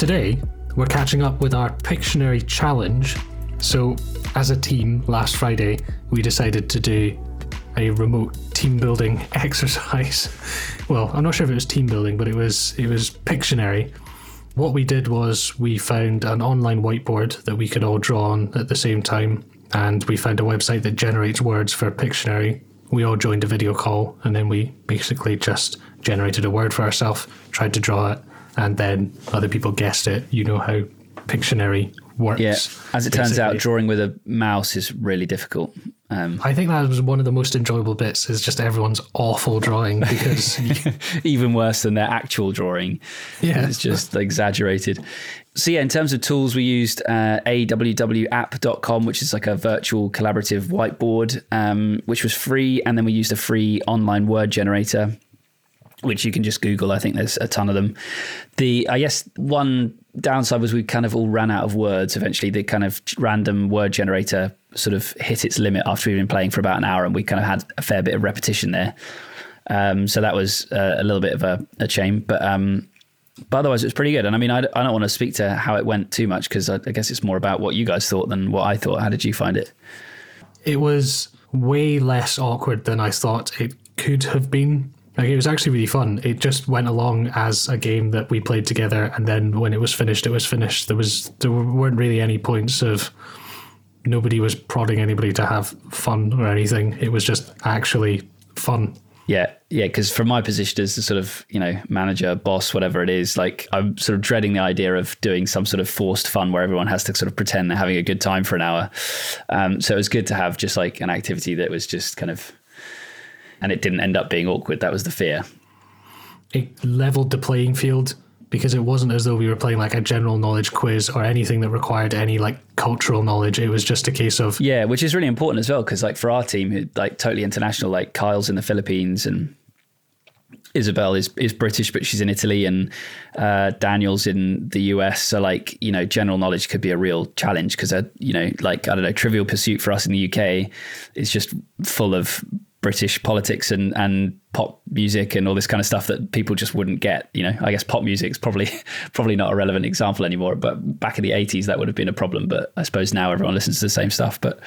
Today, we're catching up with our Pictionary challenge. So, as a team, last Friday, we decided to do a remote team building exercise. Well, I'm not sure if it was team building, but it was it was Pictionary. What we did was we found an online whiteboard that we could all draw on at the same time, and we found a website that generates words for Pictionary. We all joined a video call, and then we basically just generated a word for ourselves, tried to draw it, and then other people guessed it. You know how Pictionary works. Yeah, as it turns out, drawing with a mouse is really difficult. Um, I think that was one of the most enjoyable bits. Is just everyone's awful drawing because even worse than their actual drawing. Yeah. It's just exaggerated. So, yeah, in terms of tools, we used uh, awwapp.com, which is like a virtual collaborative whiteboard, um, which was free. And then we used a free online word generator, which you can just Google. I think there's a ton of them. The, I guess, one downside was we kind of all ran out of words eventually. The kind of random word generator sort of hit its limit after we'd been playing for about an hour and we kind of had a fair bit of repetition there. Um, so that was uh, a little bit of a, a shame, but um, but otherwise it was pretty good. And I mean, I, I don't want to speak to how it went too much because I, I guess it's more about what you guys thought than what I thought. How did you find it? it was way less awkward than I thought it could have been. Like it was actually really fun. It just went along as a game that we played together, and then when it was finished, it was finished. There was there weren't really any points of nobody was prodding anybody to have fun or anything. It was just actually fun. Yeah, yeah. Because from my position as the sort of you know manager, boss, whatever it is, like I'm sort of dreading the idea of doing some sort of forced fun where everyone has to sort of pretend they're having a good time for an hour. Um, so it was good to have just like an activity that was just kind of, and it didn't end up being awkward. That was the fear. It leveled the playing field because it wasn't as though we were playing like a general knowledge quiz or anything that required any like cultural knowledge. It was just a case of Yeah, which is really important as well because like for our team, who like totally international, like Kyle's in the Philippines and Isabel is is British, but she's in Italy, and uh, Daniel's in the US. So like you know, general knowledge could be a real challenge because uh, you know, like I don't know, Trivial Pursuit for us in the UK is just full of British politics and and pop music and all this kind of stuff that people just wouldn't get. You know, I guess pop music's probably probably not a relevant example anymore, but back in the eighties that would have been a problem. But I suppose now everyone listens to the same stuff. But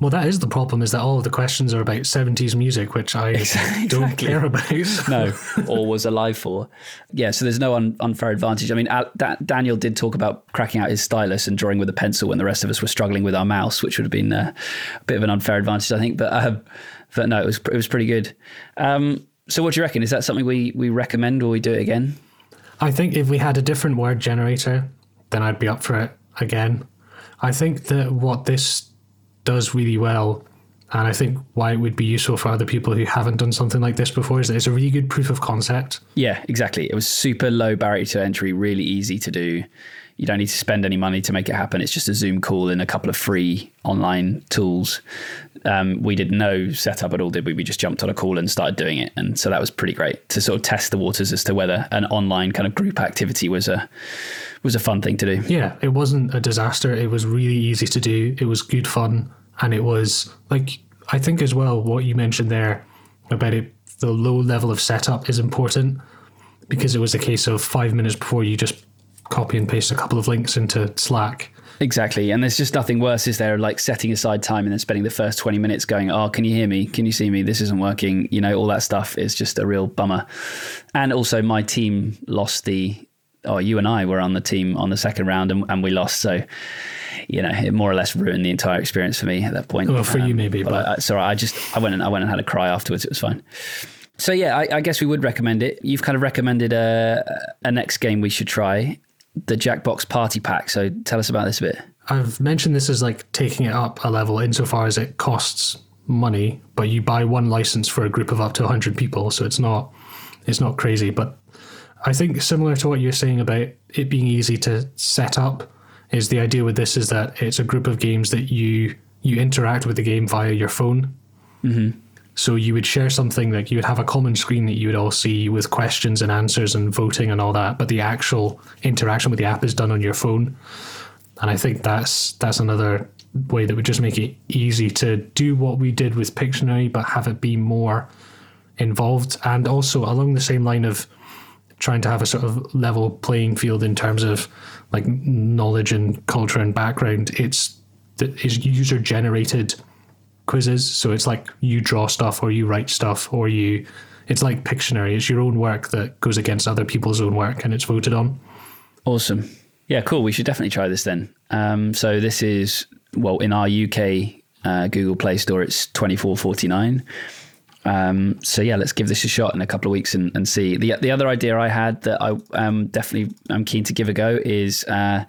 Well, that is the problem. Is that all of the questions are about seventies music, which I don't Exactly. care about. no, or was alive for. Yeah, so there's no un- unfair advantage. I mean, Al- da- Daniel did talk about cracking out his stylus and drawing with a pencil when the rest of us were struggling with our mouse, which would have been uh, a bit of an unfair advantage, I think. But um, but no, it was it was pretty good. Um, so what do you reckon? Is that something we we recommend or we do it again? I think if we had a different word generator, then I'd be up for it again. I think that what this does really well, and I think why it would be useful for other people who haven't done something like this before, is that it's a really good proof of concept. Yeah, exactly. It was super low barrier to entry, really easy to do. You don't need to spend any money to make it happen. It's just a Zoom call and a couple of free online tools. Um, we did no setup at all, did we? We just jumped on a call and started doing it, and so that was pretty great to sort of test the waters as to whether an online kind of group activity was a was a fun thing to do. Yeah, it wasn't a disaster. It was really easy to do. It was good fun, and it was like I think as well what you mentioned there about it. The low level of setup is important because it was a case of five minutes before you just copy and paste a couple of links into Slack. Exactly. And there's just nothing worse, is there, like setting aside time and then spending the first 20 minutes going, oh, can you hear me? Can you see me? This isn't working. You know, all that stuff is just a real bummer. And also, my team lost the, oh, you and I were on the team on the second round and, and we lost. So, you know, it more or less ruined the entire experience for me at that point. Um, Well, for you maybe, but, but- I, sorry, I just, I went and I went and had a cry afterwards. It was fine. So yeah, I, I guess we would recommend it. You've kind of recommended a, a next game we should try, the Jackbox Party Pack. So tell us about this a bit. I've mentioned this as like taking it up a level insofar as it costs money, but you buy one license for a group of up to 100 people, so it's not it's not crazy, but I think similar to what you're saying about it being easy to set up is the idea with this is that it's a group of games that you you interact with the game via your phone. Mm-hmm. So you would share something like you would have a common screen that you would all see with questions and answers and voting and all that, but the actual interaction with the app is done on your phone. And I think that's that's another way that would just make it easy to do what we did with Pictionary, but have it be more involved. And also along the same line of trying to have a sort of level playing field in terms of like knowledge and culture and background. It's it's user generated quizzes, so it's like you draw stuff or you write stuff or you. It's like Pictionary. It's your own work that goes against other people's own work and it's voted on. Awesome. Yeah, cool. We should definitely try this then. Um, so this is well in our UK uh, Google Play Store. It's twenty four forty nine. Um, so yeah, let's give this a shot in a couple of weeks and, and see. The the other idea I had that I um, definitely I'm keen to give a go is uh,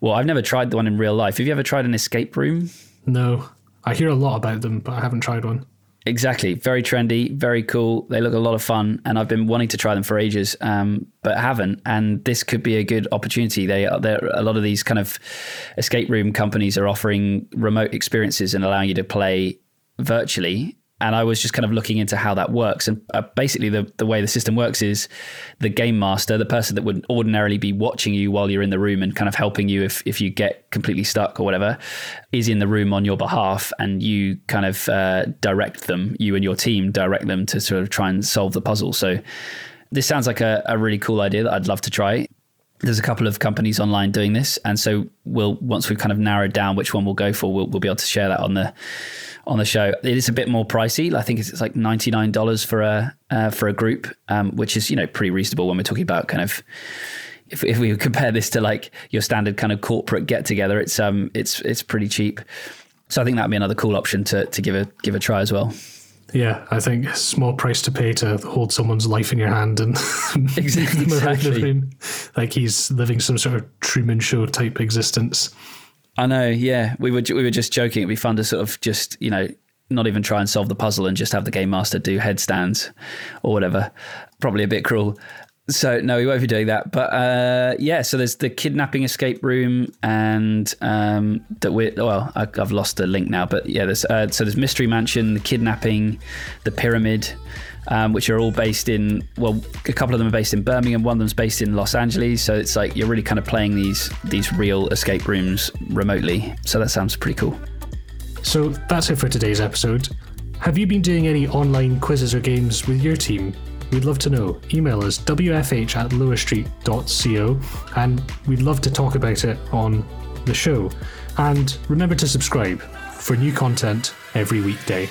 well, I've never tried the one in real life. Have you ever tried an escape room? No, I hear a lot about them, but I haven't tried one. Exactly. Very trendy, very cool. They look a lot of fun, and I've been wanting to try them for ages, um, but haven't. And this could be a good opportunity. They a lot of these kind of escape room companies are offering remote experiences and allowing you to play virtually and I was just kind of looking into how that works. And uh, basically, the, the way the system works is the game master, the person that would ordinarily be watching you while you're in the room and kind of helping you if, if you get completely stuck or whatever, is in the room on your behalf. And you kind of uh, direct them, you and your team direct them to sort of try and solve the puzzle. So this sounds like a, a really cool idea that I'd love to try there's a couple of companies online doing this, and so we'll once we've kind of narrowed down which one we'll go for, we'll, we'll be able to share that on the on the show. It is a bit more pricey. I think it's, like ninety nine dollars for a uh, for a group, um, which is you know pretty reasonable when we're talking about kind of. If, if we compare this to like your standard kind of corporate get together, it's um it's it's pretty cheap. So I think that'd be another cool option to to give a give a try as well. Yeah, I think small price to pay to hold someone's life in your hand and exactly, exactly. like he's living some sort of Truman Show type existence. I know. Yeah, we were we were just joking. It'd be fun to sort of just you know not even try and solve the puzzle and just have the game master do headstands or whatever. Probably a bit cruel. So no, we won't be doing that. But uh, yeah, so there's the kidnapping escape room, and um, that we well, I, have lost the link now. But yeah, there's uh, so there's mystery mansion, the kidnapping, the pyramid, um, which are all based in well, a couple of them are based in Birmingham, one of them's based in Los Angeles. So it's like you're really kind of playing these these real escape rooms remotely. So that sounds pretty cool. So that's it for today's episode. Have you been doing any online quizzes or games with your team? We'd love to know. Email us wfh at lowerstreet.co and we'd love to talk about it on the show. And remember to subscribe for new content every weekday.